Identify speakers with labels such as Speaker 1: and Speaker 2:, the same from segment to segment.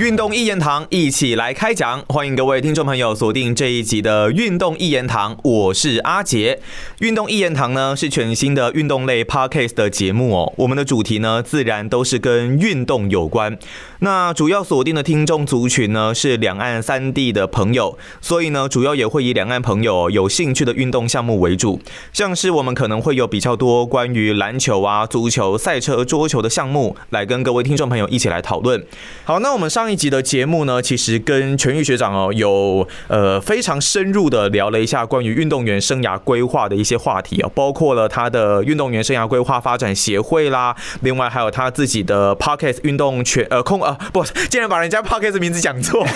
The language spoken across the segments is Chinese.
Speaker 1: 运动一言堂，一起来开讲。欢迎各位听众朋友锁定这一集的运动一言堂，我是阿杰。运动一言堂呢是全新的运动类 podcast 的节目哦。我们的主题呢自然都是跟运动有关。那主要锁定的听众族群呢是两岸三地的朋友，所以呢主要也会以两岸朋友有兴趣的运动项目为主。像是我们可能会有比较多关于篮球啊、足球、赛车、桌球的项目来跟各位听众朋友一起来讨论。好，那我们上一集的节目呢，其实跟全玉学长哦有呃非常深入的聊了一下关于运动员生涯规划的一些话题啊，包括了他的运动员生涯规划发展协会啦，另外还有他自己的 Pocket 运动全呃空呃不，竟然把人家 Pocket 名字讲错，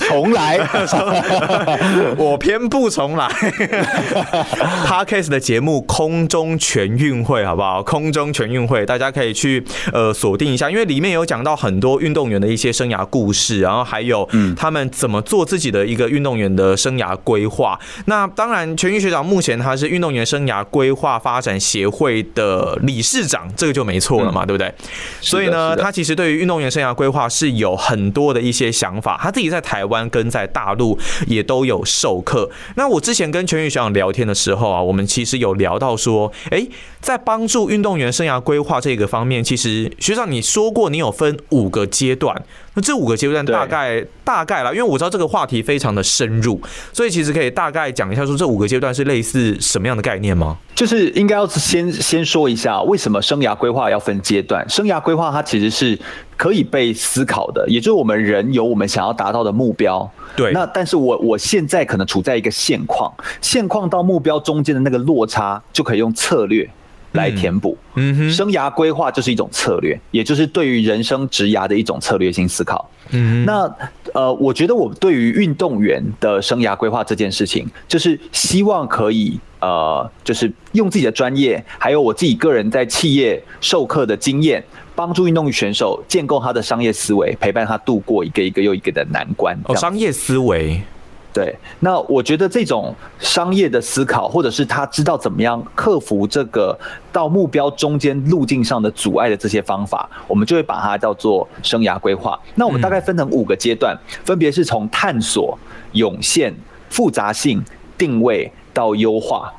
Speaker 2: 重来，
Speaker 1: 我偏不重来。Pocket 的节目空中全运会好不好？空中全运会大家可以去呃锁定一下，因为里面有讲到很多运动员的一些生涯故事，然后还有他们怎么做自己的一个运动员的生涯规划。那当然，全运学长目前他是运动员生涯规划发展协会的理事长，这个就没错了嘛，对不对？所以呢，他其实对于运动员生涯规划是有很多的一些想法。他自己在台湾跟在大陆也都有授课。那我之前跟全宇学长聊天的时候啊，我们其实有聊到说，哎，在帮助运动员生涯规划这个方面，其实学长你说过你有分五个阶段。那这五个阶段大概大概啦，因为我知道这个话题非常的深入，所以其实可以大概讲一下，说这五个阶段是类似什么样的概念吗？
Speaker 2: 就是应该要先先说一下，为什么生涯规划要分阶段？生涯规划它其实是可以被思考的，也就是我们人有我们想要达到的目标。
Speaker 1: 对。
Speaker 2: 那但是我我现在可能处在一个现况，现况到目标中间的那个落差，就可以用策略。来填补，嗯哼，生涯规划就是一种策略，也就是对于人生职涯的一种策略性思考。嗯，那呃，我觉得我对于运动员的生涯规划这件事情，就是希望可以呃，就是用自己的专业，还有我自己个人在企业授课的经验，帮助运动选手建构他的商业思维，陪伴他度过一个一个又一个的难关。
Speaker 1: 哦，商业思维。
Speaker 2: 对，那我觉得这种商业的思考，或者是他知道怎么样克服这个到目标中间路径上的阻碍的这些方法，我们就会把它叫做生涯规划。那我们大概分成五个阶段，分别是从探索、涌现、复杂性、定位到优化。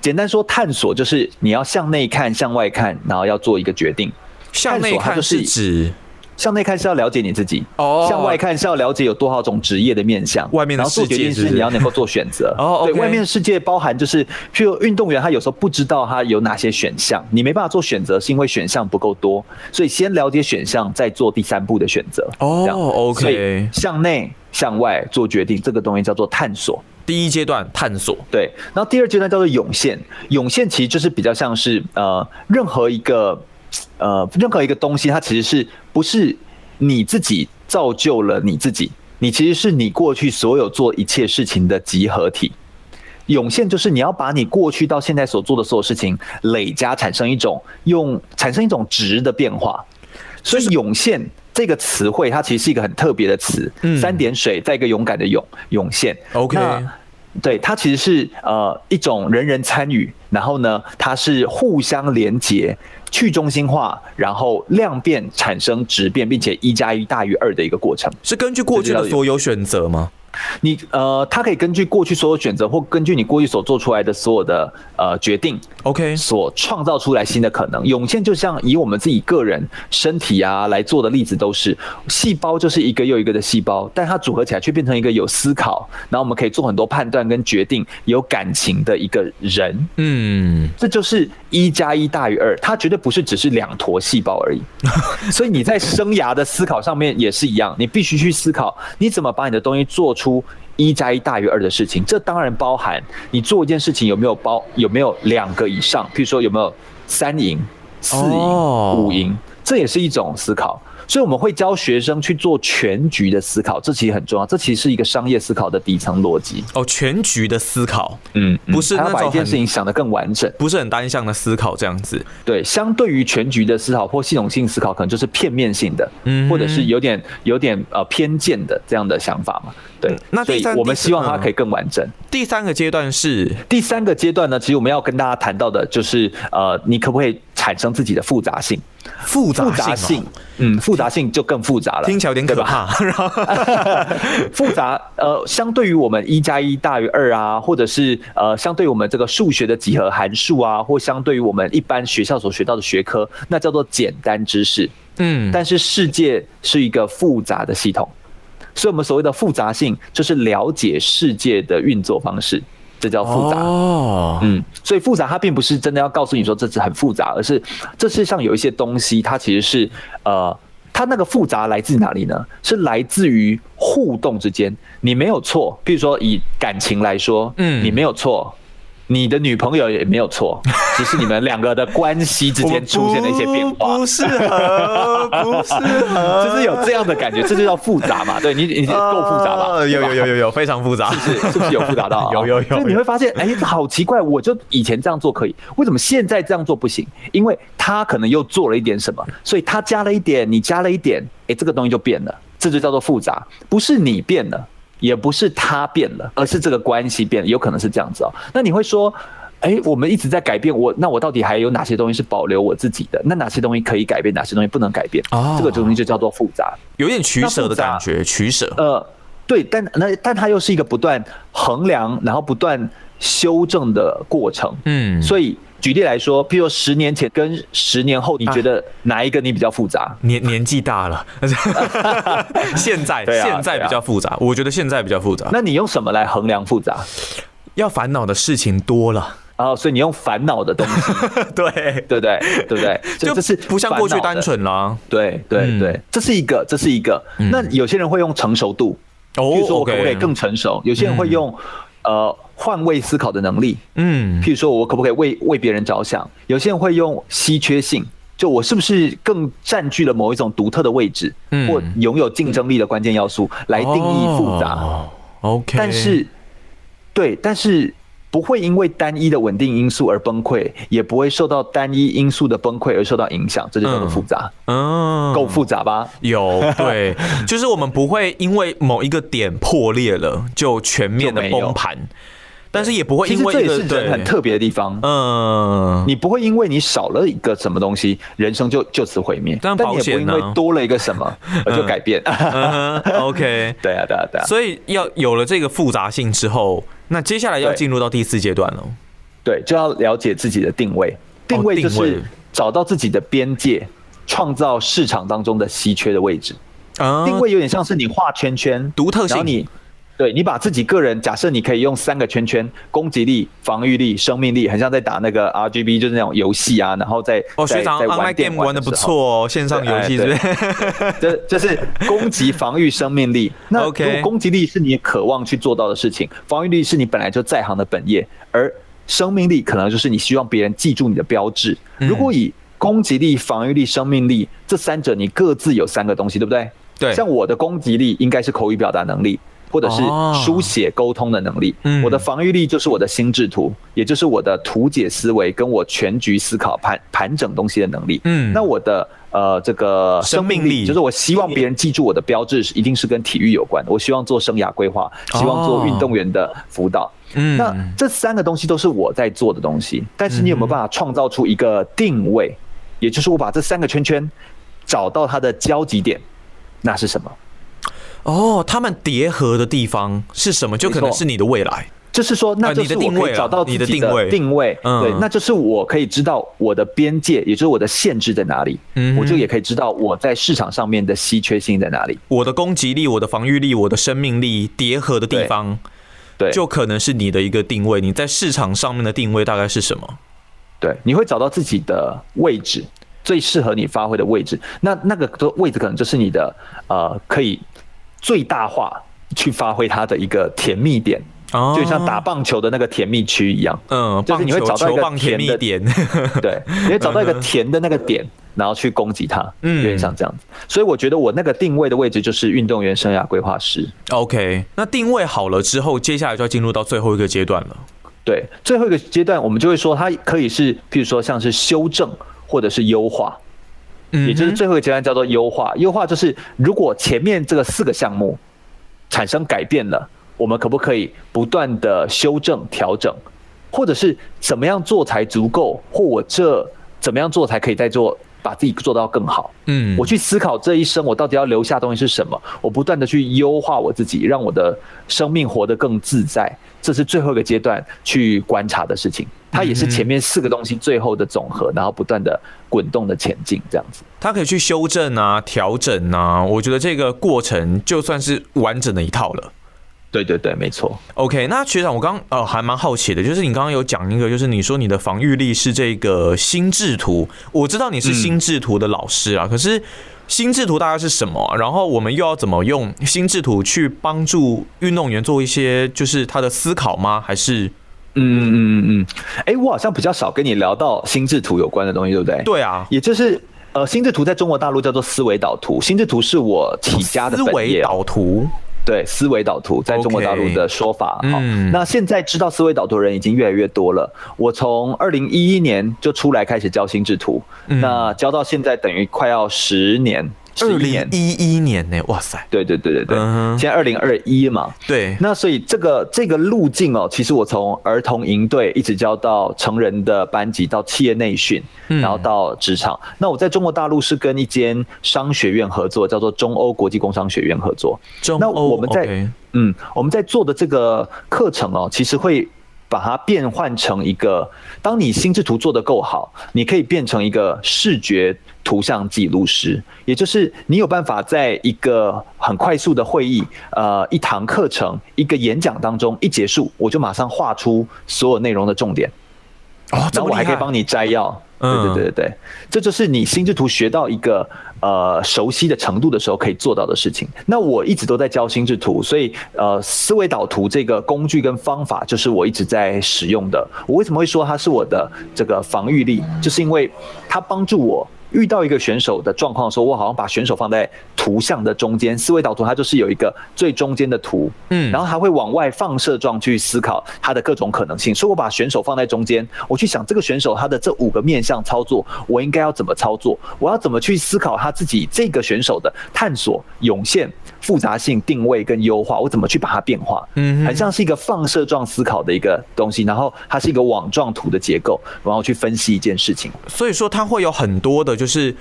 Speaker 2: 简单说，探索就是你要向内看、向外看，然后要做一个决定。
Speaker 1: 向内看是指。
Speaker 2: 向内看是要了解你自己，哦，向外看是要了解有多少种职业的面向，
Speaker 1: 外面的世界
Speaker 2: 是你要能够做选择。哦，对，外面的世界包含就是，譬如运动员，他有时候不知道他有哪些选项，你没办法做选择，是因为选项不够多，所以先了解选项，再做第三步的选择。
Speaker 1: 哦，OK，
Speaker 2: 向内向外做决定，这个东西叫做探索。
Speaker 1: 第一阶段探索，
Speaker 2: 对，然后第二阶段叫做涌现，涌现其实就是比较像是呃，任何一个。呃，任何一个东西，它其实是不是你自己造就了你自己？你其实是你过去所有做一切事情的集合体。涌现就是你要把你过去到现在所做的所有事情累加，产生一种用产生一种值的变化。所以涌现这个词汇，它其实是一个很特别的词。三点水在一个勇敢的涌涌现。
Speaker 1: OK，
Speaker 2: 对，它其实是呃一种人人参与，然后呢，它是互相连结。去中心化，然后量变产生质变，并且一加一大于二的一个过程，
Speaker 1: 是根据过去的所有选择吗？
Speaker 2: 你呃，它可以根据过去所有选择，或根据你过去所做出来的所有的呃决定
Speaker 1: ，OK，
Speaker 2: 所创造出来新的可能。涌现就像以我们自己个人身体啊来做的例子，都是细胞就是一个又一个的细胞，但它组合起来却变成一个有思考，然后我们可以做很多判断跟决定，有感情的一个人。嗯，这就是一加一大于二，它绝对不是只是两坨细胞而已。所以你在生涯的思考上面也是一样，你必须去思考你怎么把你的东西做。出一加一大于二的事情，这当然包含你做一件事情有没有包有没有两个以上，譬如说有没有三赢、四赢、五赢，这也是一种思考。所以我们会教学生去做全局的思考，这其实很重要。这其实是一个商业思考的底层逻辑。
Speaker 1: 哦，全局的思考，嗯，不是
Speaker 2: 把一件事情想得更完整，
Speaker 1: 不是很单向的思考这样子。
Speaker 2: 对，相对于全局的思考或系统性思考，可能就是片面性的，嗯，或者是有点有点呃偏见的这样的想法嘛。对，
Speaker 1: 那第三，
Speaker 2: 我们希望它可以更完整。
Speaker 1: 第三个阶段是
Speaker 2: 第三个阶段呢，其实我们要跟大家谈到的就是呃，你可不可以产生自己的复杂性？
Speaker 1: 复杂
Speaker 2: 复杂性
Speaker 1: 哦，
Speaker 2: 嗯，复杂性就更复杂了，
Speaker 1: 听起来有点可怕。然后。
Speaker 2: 复杂，呃，相对于我们一加一大于二啊，或者是呃，相对于我们这个数学的几何函数啊，或相对于我们一般学校所学到的学科，那叫做简单知识。
Speaker 1: 嗯，
Speaker 2: 但是世界是一个复杂的系统，所以我们所谓的复杂性，就是了解世界的运作方式，这叫复杂。
Speaker 1: 哦，
Speaker 2: 嗯，所以复杂它并不是真的要告诉你说这是很复杂，而是这世上有一些东西，它其实是呃，它那个复杂来自哪里呢？是来自于互动之间。你没有错，比如说以感情来说，
Speaker 1: 嗯
Speaker 2: 你没有错。你的女朋友也没有错，只是你们两个的关系之间出现了一些变化，
Speaker 1: 不适合，不适合，
Speaker 2: 就是有这样的感觉，这就叫复杂嘛？对你，你够复杂吧？
Speaker 1: 呃有有有有有，非常复杂，
Speaker 2: 是是不是有复杂到 啊？
Speaker 1: 有有有
Speaker 2: 你会发现，哎，好奇怪，我就以前这样做可以，为什么现在这样做不行？因为他可能又做了一点什么，所以他加了一点，你加了一点，哎，这个东西就变了，这就叫做复杂，不是你变了，也不是他变了，而是这个关系变了，有可能是这样子哦。那你会说？哎，我们一直在改变我，那我到底还有哪些东西是保留我自己的？那哪些东西可以改变，哪些东西不能改变？
Speaker 1: 哦
Speaker 2: 这个东西就叫做复杂。
Speaker 1: 有点取舍的感觉，取舍。
Speaker 2: 呃，对，但那但它又是一个不断衡量，然后不断修正的过程。
Speaker 1: 嗯，
Speaker 2: 所以举例来说，譬如说十年前跟十年后，你觉得哪一个你比较复杂？
Speaker 1: 年年纪大了，现在
Speaker 2: 对啊
Speaker 1: 现在比较复杂，我觉得现在比较复杂，
Speaker 2: 那你用什么来衡量复杂？
Speaker 1: 要烦恼的事情多了，
Speaker 2: 然后，所以你用烦恼的东西，
Speaker 1: 对，
Speaker 2: 对不对？对不对？这
Speaker 1: 就
Speaker 2: 这是
Speaker 1: 不像过去单。纯啦。
Speaker 2: 对对
Speaker 1: 嗯
Speaker 2: 对，这是一个，这是一个。那有些人会用成熟度，
Speaker 1: 哦
Speaker 2: 比如说我可不可以更成熟？有些人会用呃换位思考的能力，
Speaker 1: 嗯。
Speaker 2: 譬如说，我可不可以为为别人着想？有些人会用稀缺性，就我是不是更占据了某一种独特的位置，
Speaker 1: 嗯。
Speaker 2: 或拥有竞争力的关键要素来定义复杂。
Speaker 1: 哦 OK，
Speaker 2: 但是，对，但是不会因为单一的稳定因素而崩溃，也不会受到单一因素的崩溃而受到影响，这就叫做复杂，
Speaker 1: 嗯。
Speaker 2: 够复杂吧？
Speaker 1: 有对，就是我们不会因为某一个点破裂了就全面的崩盘，但是也不会因为一个
Speaker 2: 是人很特别的地方。
Speaker 1: 嗯，
Speaker 2: 你不会因为你少了一个什么东西，人生就就此毁灭，
Speaker 1: 但
Speaker 2: 但你也不会因为多了一个什么 而就改变。
Speaker 1: OK，
Speaker 2: 对啊，对啊，对啊。
Speaker 1: 所以要有了这个复杂性之后，那接下来要进入到第四阶段了。
Speaker 2: 对，就要了解自己的定位。定位就是找到自己的边界，创造市场当中的稀缺的位置。
Speaker 1: 啊
Speaker 2: 定位有点像是你画圈圈，
Speaker 1: 独特性
Speaker 2: 然后你对你把自己个人，假设你可以用三个圈圈：攻击力、防御力、生命力，很像在打那个 RGB，就是那种游戏啊。然后在
Speaker 1: 哦，
Speaker 2: 在
Speaker 1: 学长
Speaker 2: 在
Speaker 1: online
Speaker 2: 玩电
Speaker 1: game 玩的不。错哦，线上游戏是不
Speaker 2: 哎
Speaker 1: 是？
Speaker 2: 这这是攻击、防御、生命力。那 如
Speaker 1: OK
Speaker 2: 果攻击力是你渴望去做到的事情，防御力是你本来就在行的本业，而生命力可能就是你希望别人记住你的标志。
Speaker 1: 嗯
Speaker 2: 如果以攻击力、防御力、生命力这三者，你各自有三个东西，对不对？
Speaker 1: 对
Speaker 2: 像我的攻击力应该是口语表达能力。或者是
Speaker 1: 哦
Speaker 2: 书写沟通的能力，
Speaker 1: 嗯
Speaker 2: 我的防御力就是我的心智图，也就是我的图解思维跟我全局思考盘盘整东西的能力。
Speaker 1: 嗯
Speaker 2: 那我的呃这个
Speaker 1: 生命力
Speaker 2: 就是我希望别人记住我的标志是一定是跟体育有关的。我希望做生涯规划，希望做运动员的辅导。
Speaker 1: 嗯
Speaker 2: 那这三个东西都是我在做的东西，但是你有没有办法创造出一个定位？也就是我把这三个圈圈找到它的交集点，那是什么？
Speaker 1: 哦，他们叠合的地方是什么？就可能是你的未来。
Speaker 2: 就是说，那就是我可以找到自己
Speaker 1: 你的定位
Speaker 2: 定位，
Speaker 1: 嗯
Speaker 2: 对，那就是我可以知道我的边界，也就是我的限制在哪里，
Speaker 1: 嗯
Speaker 2: 我就也可以知道我在市场上面的稀缺性在哪里。
Speaker 1: 我的攻击力、我的防御力、我的生命力叠合的地方，
Speaker 2: 对，
Speaker 1: 就可能是你的一个定位。你在市场上面的定位大概是什么？
Speaker 2: 对，你会找到自己的位置，最适合你发挥的位置。那那个的位置可能就是你的呃，可以最大化去发挥它的一个甜蜜点，
Speaker 1: 哦
Speaker 2: 就像打棒球的那个甜蜜区一样。
Speaker 1: 嗯，
Speaker 2: 就是你会找到一个
Speaker 1: 甜
Speaker 2: 甜的
Speaker 1: 蜜点。
Speaker 2: 对，你会找到一个 甜的那个点，然后去攻击它，
Speaker 1: 嗯
Speaker 2: 有点像这样子。所以我觉得我那个定位的位置就是运动员生涯规划师。
Speaker 1: OK，那定位好了之后，接下来就要进入到最后一个阶段了。
Speaker 2: 对，最后一个阶段，我们就会说它可以是，譬如说像是修正或者是优化。
Speaker 1: 嗯
Speaker 2: 也就是最后一个阶段叫做优化。优化就是如果前面这个四个项目产生改变了，我们可不可以不断的修正调整，或者是怎么样做才足够，或我这怎么样做才可以再做把自己做到更好。
Speaker 1: 嗯
Speaker 2: 我去思考这一生我到底要留下东西是什么，我不断的去优化我自己，让我的生命活得更自在。这是最后一个阶段去观察的事情，它也是前面四个东西最后的总和，然后不断的滚动的前进，这样子。
Speaker 1: 他可以去修正啊、调整啊，我觉得这个过程就算是完整的一套了。
Speaker 2: 对对对，没错。
Speaker 1: OK，那学长，我刚呃还蛮好奇的，就是你刚刚有讲一个，就是你说你的防御力是这个心智图，我知道你是心智图的老师啊，可是心智图大概是什么啊？然后我们又要怎么用心智图去帮助运动员做一些就是他的思考吗？还是
Speaker 2: 嗯嗯嗯嗯，哎、我好像比较少跟你聊到心智图有关的东西，对不对？，
Speaker 1: 对啊，
Speaker 2: 也就是呃，心智图在中国大陆叫做思维导图，心智图是我起家的
Speaker 1: 思维
Speaker 2: 本业哦、
Speaker 1: 导图，
Speaker 2: 对，思维导图在中国大陆的说法。好，
Speaker 1: 嗯
Speaker 2: 那现在知道思维导图的人已经越来越多了。我从二零一一年就出来开始教心智图，
Speaker 1: 嗯
Speaker 2: 那教到现在等于快要十年，十
Speaker 1: 二零
Speaker 2: 一。
Speaker 1: 一一年呢、哇塞，
Speaker 2: 对对对对对，
Speaker 1: 嗯
Speaker 2: 现在二零二一嘛，
Speaker 1: 对，
Speaker 2: 那所以这个这个路径哦，其实我从儿童营队一直教到成人的班级，到企业内训，
Speaker 1: 嗯。
Speaker 2: 然后到职场。那我在中国大陆是跟一间商学院合作，叫做中欧国际工商学院合作。那
Speaker 1: 中欧
Speaker 2: 我们在嗯，我们在做的这个课程哦，其实会把它变换成一个，当你心智图做得够好，你可以变成一个视觉图像记录师，也就是你有办法在一个很快速的会议，呃，一堂课程、一个演讲当中一结束，我就马上画出所有内容的重点，然后我还可以帮你摘要。对对对对对，这就是你心智图学到一个呃熟悉的程度的时候可以做到的事情。那我一直都在教心智图，所以呃思维导图这个工具跟方法就是我一直在使用的。我为什么会说它是我的这个防御力，就是因为它帮助我。遇到一个选手的状况的时候，我好像把选手放在图像的中间，思维导图它就是有一个最中间的图，
Speaker 1: 嗯
Speaker 2: 然后还会往外放射状去思考它的各种可能性。所以我把选手放在中间，我去想这个选手他的这五个面向操作，我应该要怎么操作？我要怎么去思考他自己这个选手的探索、涌现、复杂性、定位跟优化？我怎么去把它变化？
Speaker 1: 嗯
Speaker 2: 很像是一个放射状思考的一个东西，然后它是一个网状图的结构，然后去分析一件事情。
Speaker 1: 所以说它会有很多的，就是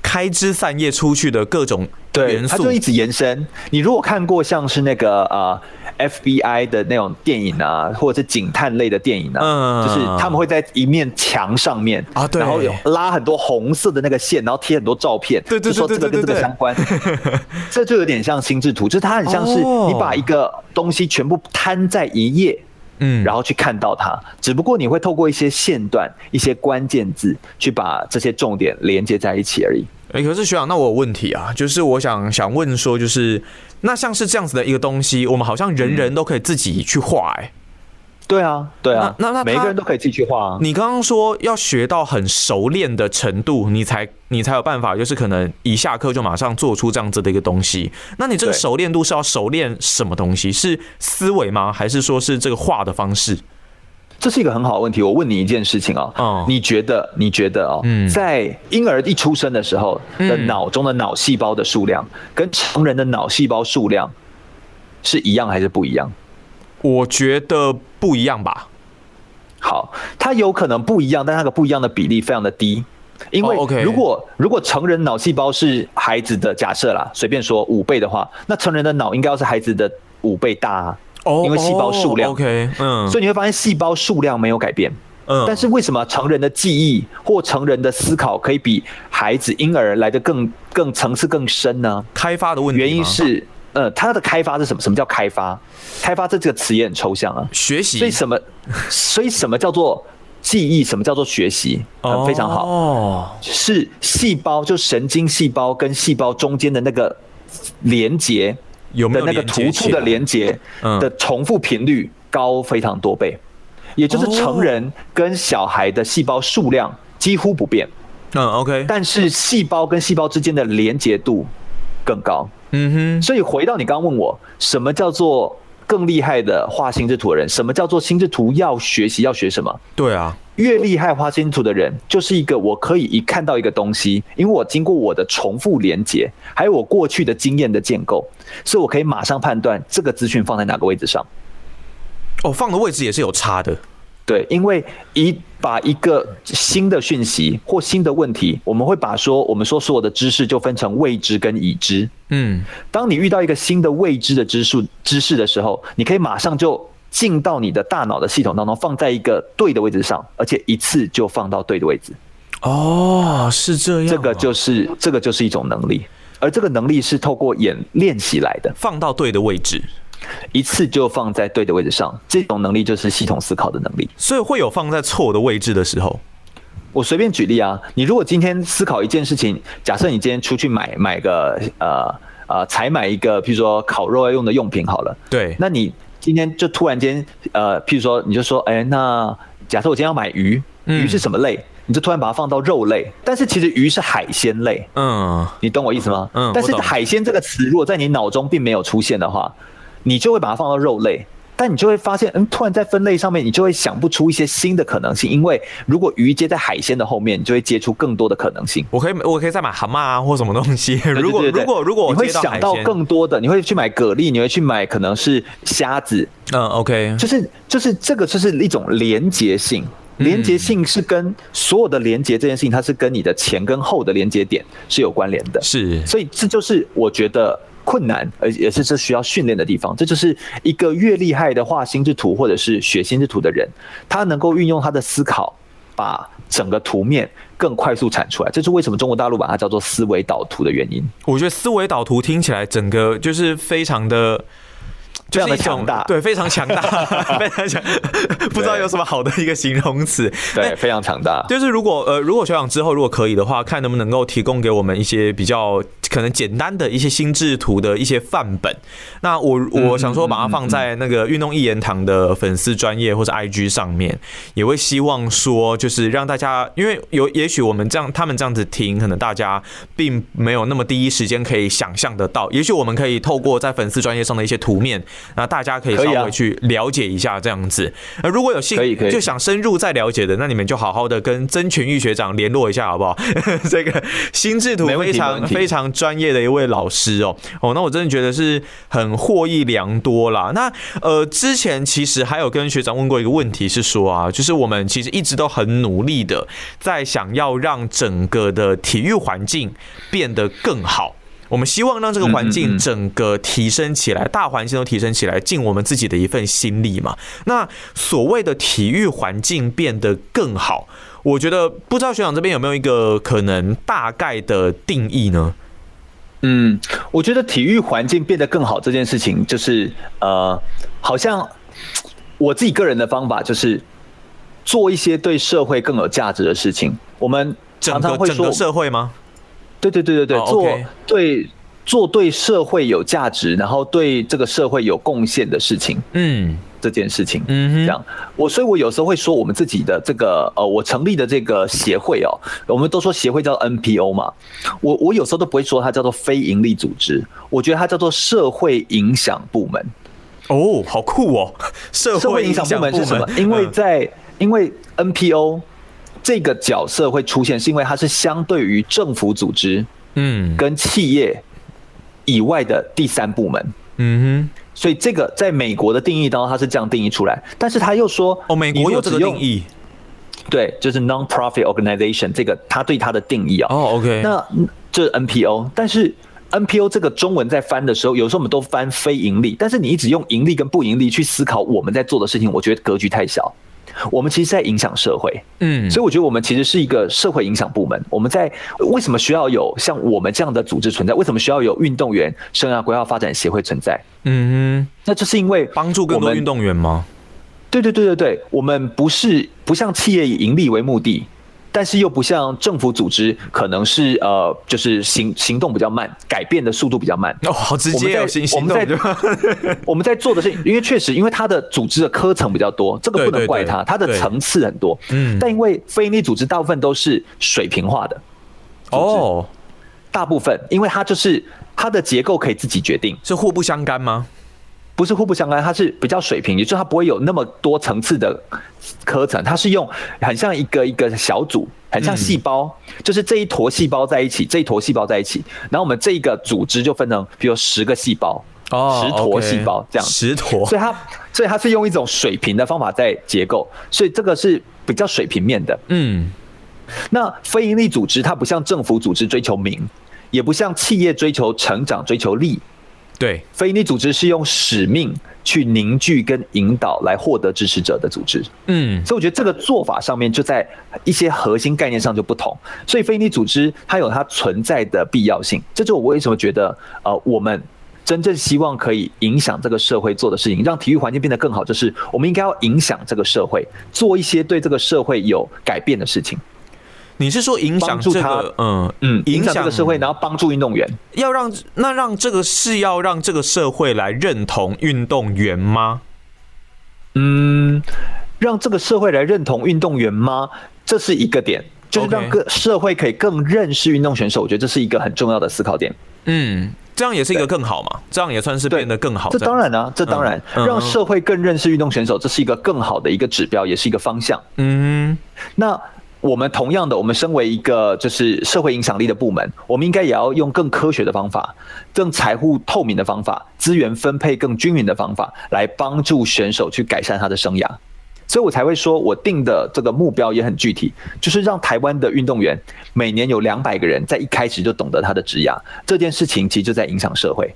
Speaker 1: 开枝散叶出去的各种
Speaker 2: 对，
Speaker 1: 元素
Speaker 2: 它就一直延伸。你如果看过像是那个呃 FBI 的那种电影啊，或者是警探类的电影啊，
Speaker 1: 嗯
Speaker 2: 就是他们会在一面墙上面
Speaker 1: 啊对
Speaker 2: 然后有拉很多红色的那个线，然后贴很多照片，
Speaker 1: 对对对
Speaker 2: 就说这个跟这个相关。这就有点像心智图，就是它很像是
Speaker 1: 哦
Speaker 2: 你把一个东西全部摊在一页。
Speaker 1: 嗯
Speaker 2: 然后去看到它，只不过你会透过一些线段、一些关键字，去把这些重点连接在一起而已。
Speaker 1: 哎、可是学长，那我有问题啊，就是我想想问说，就是那像是这样子的一个东西，我们好像人人都可以自己去画、哎、
Speaker 2: 对啊，对啊，
Speaker 1: 那那那
Speaker 2: 每个人都可以自己去画啊。
Speaker 1: 你刚刚说要学到很熟练的程度，你才你才有办法，就是可能一下课就马上做出这样子的一个东西。那你这个熟练度是要熟练什么东西？是思维吗？还是说是这个画的方式？
Speaker 2: 这是一个很好的问题。我问你一件事情啊、
Speaker 1: 哦
Speaker 2: 你觉得你觉得哦，
Speaker 1: 嗯
Speaker 2: 在婴儿一出生的时候的
Speaker 1: 嗯
Speaker 2: 脑中的脑细胞的数量，跟成人的脑细胞数量是一样还是不一样？
Speaker 1: 我觉得不一样吧。
Speaker 2: 好，它有可能不一样，但那个不一样的比例非常的低。因为如果如果成人脑细胞是孩子的假设啦，随便说五倍的话，那成人的脑应该要是孩子的五倍大啊。
Speaker 1: 哦
Speaker 2: 因为细胞数量
Speaker 1: 哦 OK，嗯，
Speaker 2: 所以你会发现细胞数量没有改变，
Speaker 1: 嗯
Speaker 2: 但是为什么成人的记忆或成人的思考可以比孩子婴儿来的更更层次更深呢？
Speaker 1: 开发的问题，
Speaker 2: 原因是，呃，它的开发是什么？什么叫开发？开发这这个词也很抽象啊。
Speaker 1: 学习，
Speaker 2: 所以什么？所以什么叫做记忆？什么叫做学习？呃，非常好，
Speaker 1: 哦，
Speaker 2: 是细胞，就神经细胞跟细胞中间的那个连接
Speaker 1: 有没有
Speaker 2: 的那个突触的
Speaker 1: 连接
Speaker 2: 的重复频率高非常多倍，也就是成人跟小孩的细胞数量几乎不变，
Speaker 1: 嗯，OK，
Speaker 2: 但是细胞跟细胞之间的连接度更高。
Speaker 1: 嗯哼，
Speaker 2: 所以回到你刚刚问我，什么叫做更厉害的画心智图的人？什么叫做心智图要学习要学什么？
Speaker 1: 对啊，
Speaker 2: 越厉害画心智图的人，就是一个我可以一看到一个东西，因为我经过我的重复连接，还有我过去的经验的建构，所以我可以马上判断这个资讯放在哪个位置上。
Speaker 1: 哦，放的位置也是有差的，
Speaker 2: 对，因为一把一个新的讯息或新的问题，我们会把说我们说所有的知识就分成未知跟已知。
Speaker 1: 嗯，
Speaker 2: 当你遇到一个新的未知的知数知识的时候，你可以马上就进到你的大脑的系统当中，放在一个对的位置上，而且一次就放到对的位置。
Speaker 1: 哦，是这样啊，
Speaker 2: 这个就是这个就是一种能力，而这个能力是透过演练习来的，
Speaker 1: 放到对的位置，
Speaker 2: 一次就放在对的位置上。这种能力就是系统思考的能力。
Speaker 1: 所以会有放在错的位置的时候。
Speaker 2: 我随便举例啊，你如果今天思考一件事情，假设你今天出去买买个呃呃采买一个，譬如说烤肉要用的用品好了，
Speaker 1: 对，
Speaker 2: 那你今天就突然间呃，譬如说你就说，哎，那假设我今天要买鱼，鱼是什么类？你就突然把它放到肉类，但是其实鱼是海鲜类，
Speaker 1: 嗯，
Speaker 2: 你懂我意思吗？
Speaker 1: 嗯
Speaker 2: 但是海鲜这个词如果在你脑中并没有出现的话，你就会把它放到肉类。但你就会发现，嗯，突然在分类上面，你就会想不出一些新的可能性。因为如果鱼接在海鲜的后面，你就会接出更多的可能性。
Speaker 1: 我可以我可以再买蛤蟆啊或什么东西。
Speaker 2: 对
Speaker 1: 如果如果如果我
Speaker 2: 你会想到，更多的，你会去买蛤蜊，你会去买可能是虾子，
Speaker 1: 嗯，OK，
Speaker 2: 就是就是这个就是一种连结性。连接性是跟所有的连接这件事情，它是跟你的前跟后的连接点是有关联的。
Speaker 1: 是
Speaker 2: 所以这就是我觉得困难，而也是这需要训练的地方。这就是一个越厉害的画心之图或者是学心之图的人，他能够运用他的思考，把整个图面更快速产出来。这是为什么中国大陆把它叫做思维导图的原因。
Speaker 1: 我觉得思维导图听起来整个就是非常的。
Speaker 2: 非常的强大
Speaker 1: 对，非常强大，非常强，不知道有什么好的一个形容词。
Speaker 2: 对，非常强大。
Speaker 1: 就是如果呃，如果学长之后如果可以的话，看能不能够提供给我们一些比较可能简单的一些心智图的一些范本。那我我想说把它放在那个运动一言堂的粉丝专业或者 IG 上面，也会希望说就是让大家，因为有也许我们这样他们这样子听，可能大家并没有那么第一时间可以想象得到。也许我们可以透过在粉丝专业上的一些图面，那大家可以稍微去了解一下这样子。呃，如果有兴
Speaker 2: 可以可以
Speaker 1: 就想深入再了解的，那你们就好好的跟曾全玉学长联络一下，好不好？这个心智图非常非常专业的一位老师哦哦，那我真的觉得是很获益良多啦。那呃，之前其实还有跟学长问过一个问题，是说啊，就是我们其实一直都很努力的在想要让整个的体育环境变得更好。我们希望让这个环境
Speaker 2: 嗯
Speaker 1: 整个提升起来，大环境都提升起来，尽我们自己的一份心力嘛。那所谓的体育环境变得更好，我觉得不知道学长这边有没有一个可能大概的定义呢？
Speaker 2: 嗯，我觉得体育环境变得更好这件事情，就是呃，好像我自己个人的方法就是做一些对社会更有价值的事情。我们常常会说
Speaker 1: 社会吗？
Speaker 2: 对对对对对，
Speaker 1: 哦
Speaker 2: 做对做对社会有价值，然后对这个社会有贡献的事情。
Speaker 1: 嗯
Speaker 2: 这件事情，
Speaker 1: 嗯哼
Speaker 2: 这样，我所以，我有时候会说，我们自己的这个呃，我成立的这个协会哦，我们都说协会叫 NPO 嘛，我我有时候都不会说它叫做非营利组织，我觉得它叫做社会影响部门。
Speaker 1: 哦，好酷哦！社
Speaker 2: 社会影
Speaker 1: 响
Speaker 2: 响部门是什么？
Speaker 1: 嗯
Speaker 2: 因为在因为 NPO 这个角色会出现，是因为它是相对于政府组织
Speaker 1: 嗯
Speaker 2: 跟企业以外的第三部门。
Speaker 1: 嗯
Speaker 2: 所以这个在美国的定义当中，它是这样定义出来，但是他又说，
Speaker 1: 哼，哦，美国有这个定义。
Speaker 2: 对，就是 non-profit organization 这个他对它的定义啊、
Speaker 1: 哦，OK，
Speaker 2: 那嗯这是 NPO，但是 NPO 这个中文在翻的时候，有时候我们都翻非盈利，但是你一直用盈利跟不盈利去思考我们在做的事情，我觉得格局太小。我们其实在影响社会，
Speaker 1: 嗯，
Speaker 2: 所以我觉得我们其实是一个社会影响部门。我们在为什么需要有像我们这样的组织存在？为什么需要有运动员生涯规划发展协会存在？
Speaker 1: 嗯
Speaker 2: 那就是因为
Speaker 1: 哼，帮助更多运动员吗？
Speaker 2: 对对对对对，我们不是不像企业以盈利为目的，但是又不像政府组织，可能是呃，就是行行动比较慢，改变的速度比较慢。
Speaker 1: 哦，好直接哦，
Speaker 2: 我们在
Speaker 1: 行行动
Speaker 2: 我们在做的是，因为确实，因为它的组织的科层比较多，这个不能怪它，它的层次很多。
Speaker 1: 嗯
Speaker 2: 但因为非营利组织大部分都是水平化的，
Speaker 1: 哦，
Speaker 2: 大部分因为它就是它的结构可以自己决定，
Speaker 1: 是互不相干吗？
Speaker 2: 不是互不相干，它是比较水平，也就是它不会有那么多层次的科层，它是用很像一个一个小组，很像细胞，就是这一坨细胞在一起，这一坨细胞在一起，然后我们这一个组织就分成，比如十个细胞，
Speaker 1: 哦
Speaker 2: 石坨细胞这样子。
Speaker 1: 石坨
Speaker 2: 所以它，所以它是用一种水平的方法在结构，所以这个是比较水平面的。
Speaker 1: 嗯
Speaker 2: 那非营利组织它不像政府组织追求名，也不像企业追求成长、追求利。
Speaker 1: 对
Speaker 2: 非营利组织是用使命去凝聚跟引导来获得支持者的组织。
Speaker 1: 嗯
Speaker 2: 所以我觉得这个做法上面就在一些核心概念上就不同，所以非营利组织它有它存在的必要性，这就是我为什么觉得呃我们。真正希望可以影响这个社会做的事情，让体育环境变得更好，就是我们应该要影响这个社会，做一些对这个社会有改变的事情。
Speaker 1: 你是说影响这个嗯
Speaker 2: 嗯，影响这个社会，然后帮助运动员。
Speaker 1: 要让那让这个是要让这个社会来认同运动员吗？
Speaker 2: 嗯，让这个社会来认同运动员吗？这是一个点，就是让各社会可以更认识运动选手。我觉得这是一个很重要的思考点。
Speaker 1: 嗯，这样也是一个更好嘛，这样也算是变得更好。
Speaker 2: 这当然啊，这当然让社会更认识运动选手，这是一个更好的一个指标，也是一个方向。
Speaker 1: 嗯
Speaker 2: 那我们同样的，我们身为一个就是社会影响力的部门，我们应该也要用更科学的方法、更财务透明的方法、资源分配更均匀的方法，来帮助选手去改善他的生涯。所以我才会说，我定的这个目标也很具体，就是让台湾的运动员每年有两百个人在一开始就懂得他的职涯，这件事情其实就在影响社会。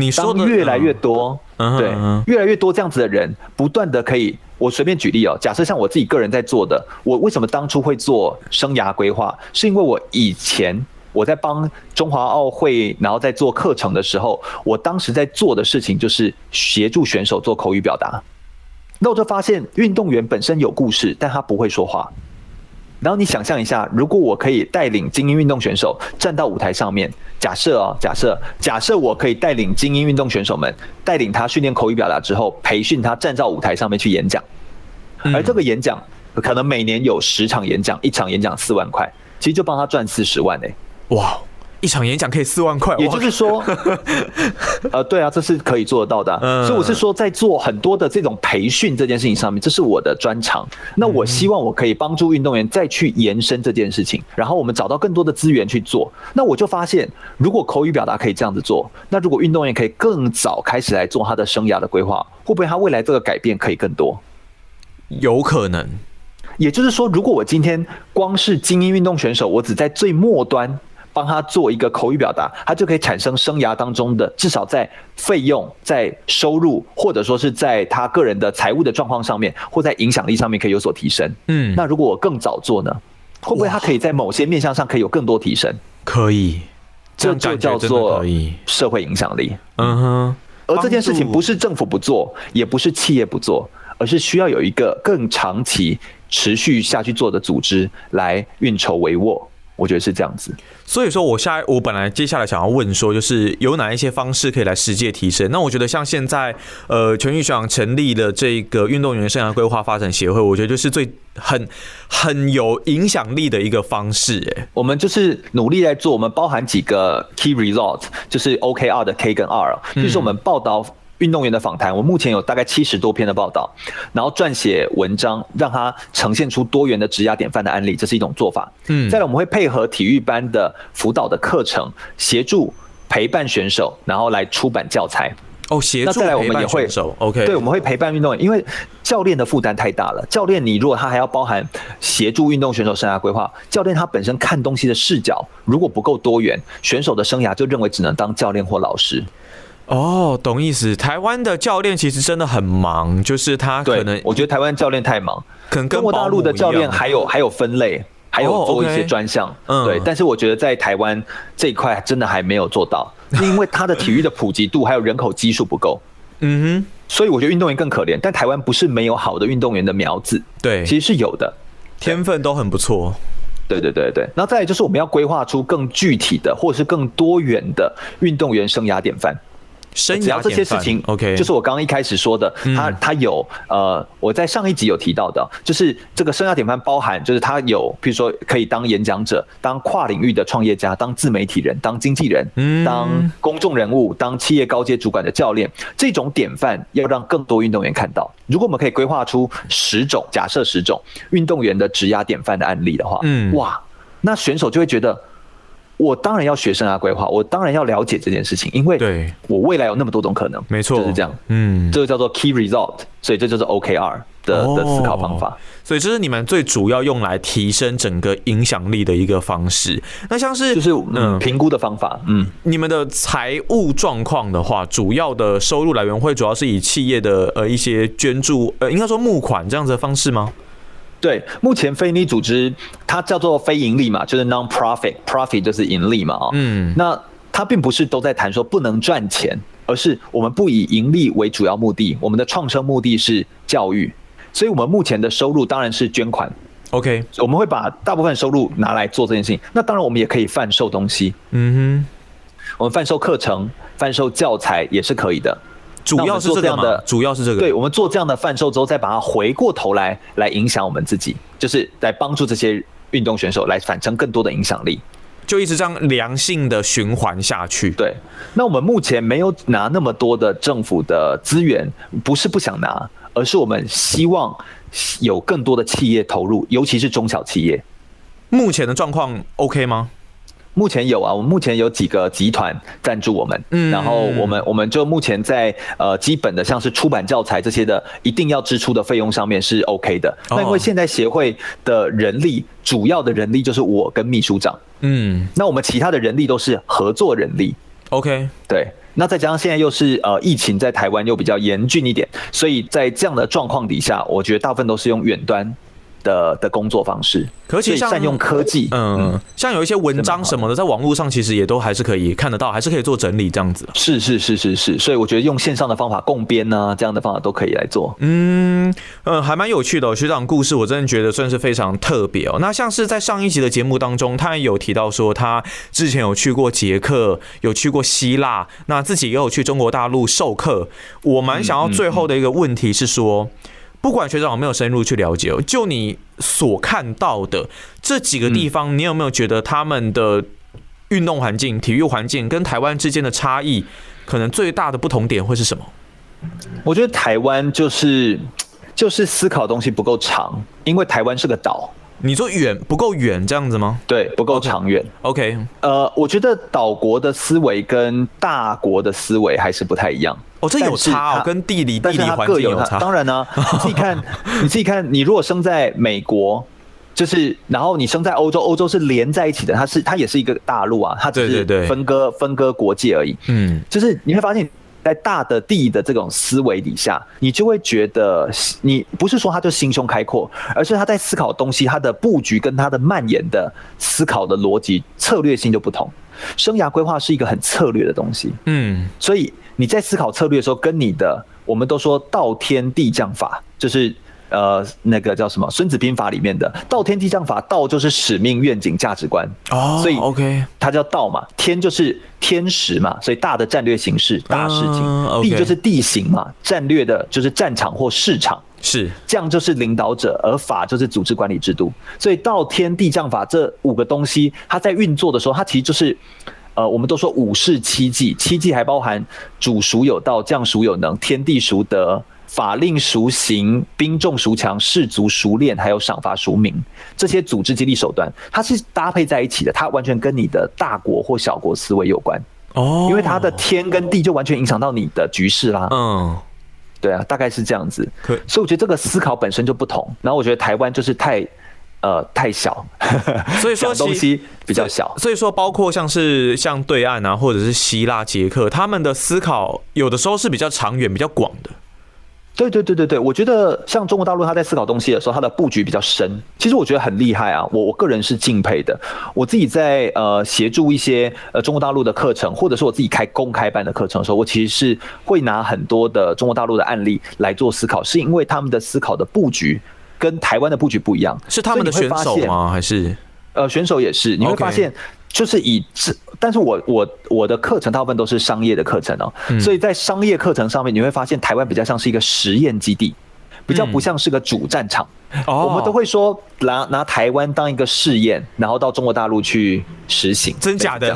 Speaker 1: 你说的
Speaker 2: 越来越多，对越来越多这样子的人，不断的可以，我随便举例哦，假设像我自己个人在做的，我为什么当初会做生涯规划，是因为我以前我在帮中华奥会，然后在做课程的时候，我当时在做的事情就是协助选手做口语表达，那我就发现运动员本身有故事，但他不会说话。然后你想象一下，如果我可以带领精英运动选手站到舞台上面，假设哦，假设假设我可以带领精英运动选手们，带领他训练口语表达之后，培训他站到舞台上面去演讲，而这个演讲可能每年有十场演讲，一场演讲四万块，其实就帮他赚四十万哎、
Speaker 1: 哇，一场演讲可以四万块，
Speaker 2: 也就是说，呃，对啊，这是可以做得到的啊、
Speaker 1: 嗯
Speaker 2: 所以我是说，在做很多的这种培训这件事情上面，这是我的专长。那我希望我可以帮助运动员再去延伸这件事情，然后我们找到更多的资源去做。那我就发现，如果口语表达可以这样子做，那如果运动员可以更早开始来做他的生涯的规划，会不会他未来这个改变可以更多？
Speaker 1: 有可能。
Speaker 2: 也就是说，如果我今天光是精英运动选手，我只在最末端帮他做一个口语表达，他就可以产生生涯当中的至少在费用、在收入，或者说是在他个人的财务的状况上面，或在影响力上面可以有所提升。
Speaker 1: 嗯，
Speaker 2: 那如果我更早做呢？会不会他可以在某些面向上可以有更多提升？
Speaker 1: 可以，
Speaker 2: 这就叫做。社会影响力。
Speaker 1: 嗯哼，
Speaker 2: 而这件事情不是政府不做，也不是企业不做，而是需要有一个更长期、持续下去做的组织来运筹帷幄。我觉得是这样子。
Speaker 1: 所以说我下我本来接下来想要问说，就是有哪一些方式可以来实际提升？那我觉得像现在呃全运学长成立了这个运动员生涯规划发展协会，我觉得就是最很很有影响力的一个方式。哎，
Speaker 2: 我们就是努力在做，我们包含几个 key result，就是 OKR 的 K 跟 R，就是我们报道运动员的访谈。我目前有大概七十多篇的报道，然后撰写文章，让他呈现出多元的职涯典范的案例，这是一种做法。
Speaker 1: 嗯
Speaker 2: 再来我们会配合体育班的辅导的课程，协助陪伴选手，然后来出版教材。
Speaker 1: 哦，协助陪伴选手，OK，
Speaker 2: 对，我们会陪伴运动员，因为教练的负担太大了。教练你如果他还要包含协助运动选手生涯规划，教练他本身看东西的视角如果不够多元，选手的生涯就认为只能当教练或老师。
Speaker 1: 哦，懂意思。台湾的教练其实真的很忙，就是他，可能
Speaker 2: 我觉得台湾教练太忙，
Speaker 1: 可能跟
Speaker 2: 中国大陆的教练还有还有分类。还有
Speaker 1: 哦
Speaker 2: 做一些专项，
Speaker 1: 嗯
Speaker 2: 对，但是我觉得在台湾这一块真的还没有做到，因为他的体育的普及度还有人口基数不够，
Speaker 1: 嗯哼，
Speaker 2: 所以我觉得运动员更可怜。但台湾不是没有好的运动员的苗子，
Speaker 1: 对，
Speaker 2: 其实是有的。
Speaker 1: 天分都很不错。
Speaker 2: 对对对对，然后再来就是我们要规划出更具体的，或者是更多元的运动员生涯典范。
Speaker 1: 生
Speaker 2: 只要这些事情
Speaker 1: ，OK，
Speaker 2: 就是我刚刚一开始说的，他他有呃，我在上一集有提到的，就是这个生涯典范包含，就是他有，譬如说可以当演讲者，当跨领域的创业家，当自媒体人，当经纪人，
Speaker 1: 嗯
Speaker 2: 当公众人物，当企业高阶主管的教练，这种典范要让更多运动员看到。如果我们可以规划出十种，假设十种运动员的职涯典范的案例的话，
Speaker 1: 嗯
Speaker 2: 哇，那选手就会觉得。我当然要学生涯规划，我当然要了解这件事情，因为
Speaker 1: 对
Speaker 2: 我未来有那么多种可能，
Speaker 1: 没错
Speaker 2: 就是这样。
Speaker 1: 嗯，
Speaker 2: 这个叫做 key result，所以这就是 OKR 的的思考方法。
Speaker 1: 所以这是你们最主要用来提升整个影响力的一个方式。那像是
Speaker 2: 就是嗯评估的方法，嗯，
Speaker 1: 你们的财务状况的话，主要的收入来源会主要是以企业的呃一些捐助，呃应该说募款这样子的方式吗？
Speaker 2: 对，目前非营利组织它叫做非盈利嘛，就是 non-profit，profit 就是盈利嘛，啊，
Speaker 1: 嗯，
Speaker 2: 那它并不是都在谈说不能赚钱，而是我们不以盈利为主要目的，我们的创生目的是教育，所以我们目前的收入当然是捐款
Speaker 1: ，OK，
Speaker 2: 我们会把大部分收入拿来做这件事情。那当然我们也可以贩售东西，
Speaker 1: 嗯哼。
Speaker 2: 我们贩售课程、贩售教材也是可以的。
Speaker 1: 哼，主要是这
Speaker 2: 样的，
Speaker 1: 主要是这个，
Speaker 2: 对，我们做这样的贩售之后，再把它回过头来来影响我们自己，就是来帮助这些运动选手来产生更多的影响力。
Speaker 1: 就一直这样良性的循环下去。
Speaker 2: 对，那我们目前没有拿那么多的政府的资源，不是不想拿，而是我们希望有更多的企业投入，尤其是中小企业。
Speaker 1: 目前的状况 OK 吗？
Speaker 2: 目前有啊，我们目前有几个集团赞助我们，
Speaker 1: 嗯。
Speaker 2: 然后我们我们就目前在呃基本的像是出版教材这些的一定要支出的费用上面是 OK 的。
Speaker 1: 哦。
Speaker 2: 那因为现在协会的人力主要的人力就是我跟秘书长，
Speaker 1: 嗯。
Speaker 2: 那我们其他的人力都是合作人力
Speaker 1: ，，OK，
Speaker 2: 对。那再加上现在又是呃疫情在台湾又比较严峻一点，所以在这样的状况底下，我觉得大部分都是用远端的的工作方式，
Speaker 1: 可
Speaker 2: 以善用科技，
Speaker 1: 嗯，像有一些文章什么的，在网络上其实也都还是可以看得到，还是可以做整理这样子。
Speaker 2: 是是是是是，所以我觉得用线上的方法共编呢、这样的方法都可以来做。
Speaker 1: 嗯，呃，还蛮有趣的、哦。学长故事我真的觉得算是非常特别哦。那像是在上一集的节目当中，他也有提到说他之前有去过捷克，有去过希腊，那自己也有去中国大陆授课。我蛮想要最后的一个问题是说。不管学长有没有深入去了解哦，就你所看到的这几个地方，你有没有觉得他们的运动环境、体育环境跟台湾之间的差异，可能最大的不同点会是什么？
Speaker 2: 我觉得台湾就是就是思考东西不够长，因为台湾是个岛，
Speaker 1: 你说远不够远这样子吗
Speaker 2: 对，不够长远。
Speaker 1: ？OK，
Speaker 2: 呃，我觉得岛国的思维跟大国的思维还是不太一样。
Speaker 1: 哦，这有差哦，跟地理地理环。境有差。
Speaker 2: 当然呢、你自己看，你自己看，你如果生在美国。就是，然后你生在欧洲，欧洲是连在一起的，它是它也是一个大陆啊，它只是
Speaker 1: 对对对
Speaker 2: 分割分割国界而已。
Speaker 1: 嗯，
Speaker 2: 就是你会发现，在大的地的这种思维底下，你就会觉得，你不是说他就心胸开阔，而是他在思考东西，他的布局跟他的蔓延的思考的逻辑策略性就不同。生涯规划是一个很策略的东西，
Speaker 1: 嗯，
Speaker 2: 所以你在思考策略的时候，跟你的我们都说道天地将法，就是。呃，那个叫什么《孙子兵法》里面的“道天地将法”，道就是使命、愿景、价值观，
Speaker 1: 哦，
Speaker 2: 所以
Speaker 1: OK，
Speaker 2: 它叫道嘛，天就是天时嘛，所以大的战略形势、大事情；地就是地形嘛，战略的就是战场或市场。
Speaker 1: 是
Speaker 2: 将就是领导者，而法就是组织管理制度。所以道天地将法这五个东西，它在运作的时候，它其实就是。呃，我们都说五事七纪，七纪还包含主孰有道，将孰有能，天地孰得，法令孰行，兵众孰强，士卒孰练，还有赏罚孰明，这些组织激励手段，它是搭配在一起的，它完全跟你的大国或小国思维有关，
Speaker 1: 哦，
Speaker 2: 因为它的天跟地就完全影响到你的局势啦。
Speaker 1: 嗯，
Speaker 2: 对啊，大概是这样子。
Speaker 1: 可
Speaker 2: 所以我觉得这个思考本身就不同。然后我觉得台湾就是太呃太小，
Speaker 1: 所以说
Speaker 2: 东西比较小。
Speaker 1: 所以说，包括像是像对岸啊，或者是希腊、捷克，他们的思考有的时候是比较长远、比较广的。
Speaker 2: 对对对对对，我觉得像中国大陆他在思考东西的时候，他的布局比较深。其实我觉得很厉害啊，我我个人是敬佩的。我自己在呃协助一些呃中国大陆的课程，或者是我自己开公开班的课程的时候，我其实是会拿很多的中国大陆的案例来做思考，是因为他们的思考的布局跟台湾的布局不一样。
Speaker 1: 是他们的选手吗？还是
Speaker 2: 呃，选手也是，你会发现，就是以这，但是我我我的课程大部分都是商业的课程哦，
Speaker 1: 嗯。
Speaker 2: 所以在商业课程上面，你会发现台湾比较像是一个实验基地，比较不像是个主战场。我们都会说拿拿台湾当一个试验，然后到中国大陆去实行，
Speaker 1: 真假的？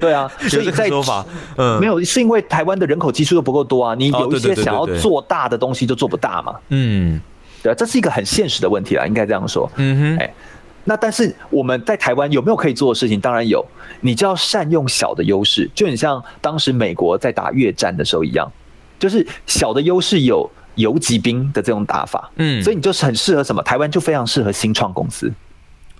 Speaker 2: 对 啊，所以在
Speaker 1: 说法，嗯，
Speaker 2: 没有是因为台湾的人口基数都不够多啊，你有一些想要做大的东西就做不大嘛，
Speaker 1: 嗯。
Speaker 2: 对啊，这是一个很现实的问题啦，应该这样说。
Speaker 1: 嗯哼，
Speaker 2: 哎，那但是我们在台湾有没有可以做的事情？当然有，你就要善用小的优势，就很像当时美国在打越战的时候一样，就是小的优势有游击兵的这种打法，
Speaker 1: 嗯
Speaker 2: 所以你就是很适合什么？台湾就非常适合新创公司。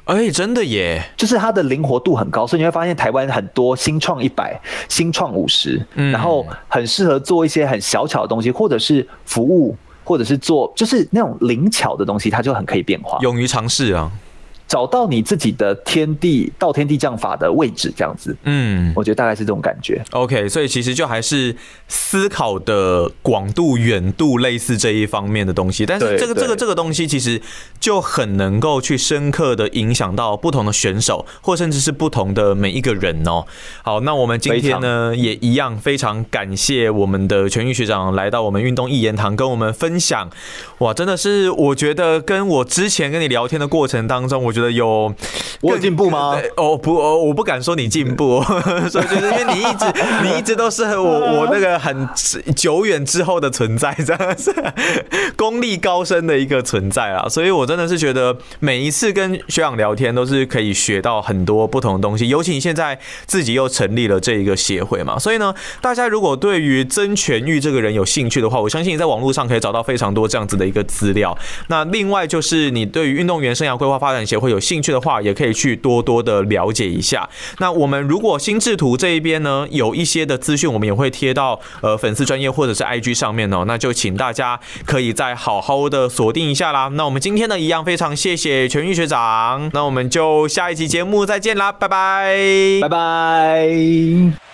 Speaker 1: 哎，真的耶，
Speaker 2: 就是它的灵活度很高，所以你会发现台湾很多新创一百、新创五十、
Speaker 1: 嗯
Speaker 2: 然后很适合做一些很小巧的东西，或者是服务，或者是做就是那种灵巧的东西，它就很可以变化。
Speaker 1: 勇于尝试啊，
Speaker 2: 找到你自己的天地道天地将法的位置，这样子，
Speaker 1: 嗯。
Speaker 2: 我觉得大概是这种感觉。
Speaker 1: OK，所以其实就还是思考的广度、远度类似这一方面的东西，但是这个这个这个东西其实就很能够去深刻的影响到不同的选手，或甚至是不同的每一个人哦。好，那我们今天呢也一样非常感谢我们的全玉学长来到我们运动一言堂跟我们分享，哇，真的是我觉得跟我之前跟你聊天的过程当中，我觉得有
Speaker 2: 我有进步吗？
Speaker 1: 呃哦不，哦我不敢说你进步，所以就是因为你一直 你一直都是我 我那个很久远之后的存在，这样是功力高深的一个存在啊，所以我真的是觉得每一次跟学长聊天都是可以学到很多不同的东西，尤其你现在自己又成立了这一个协会嘛，所以呢，大家如果对于曾全玉这个人有兴趣的话，我相信你在网络上可以找到非常多这样子的一个资料。那另外就是你对于运动员生涯规划发展协会有兴趣的话，也可以去多多的了解一下。那我们如果心智图这一边呢，有一些的资讯，我们也会贴到呃粉丝专业或者是 IG 上面哦，那就请大家可以再好好的锁定一下啦。那我们今天呢，一样非常谢谢全玉学长，那我们就下一期节目再见啦，拜拜，
Speaker 2: 拜拜。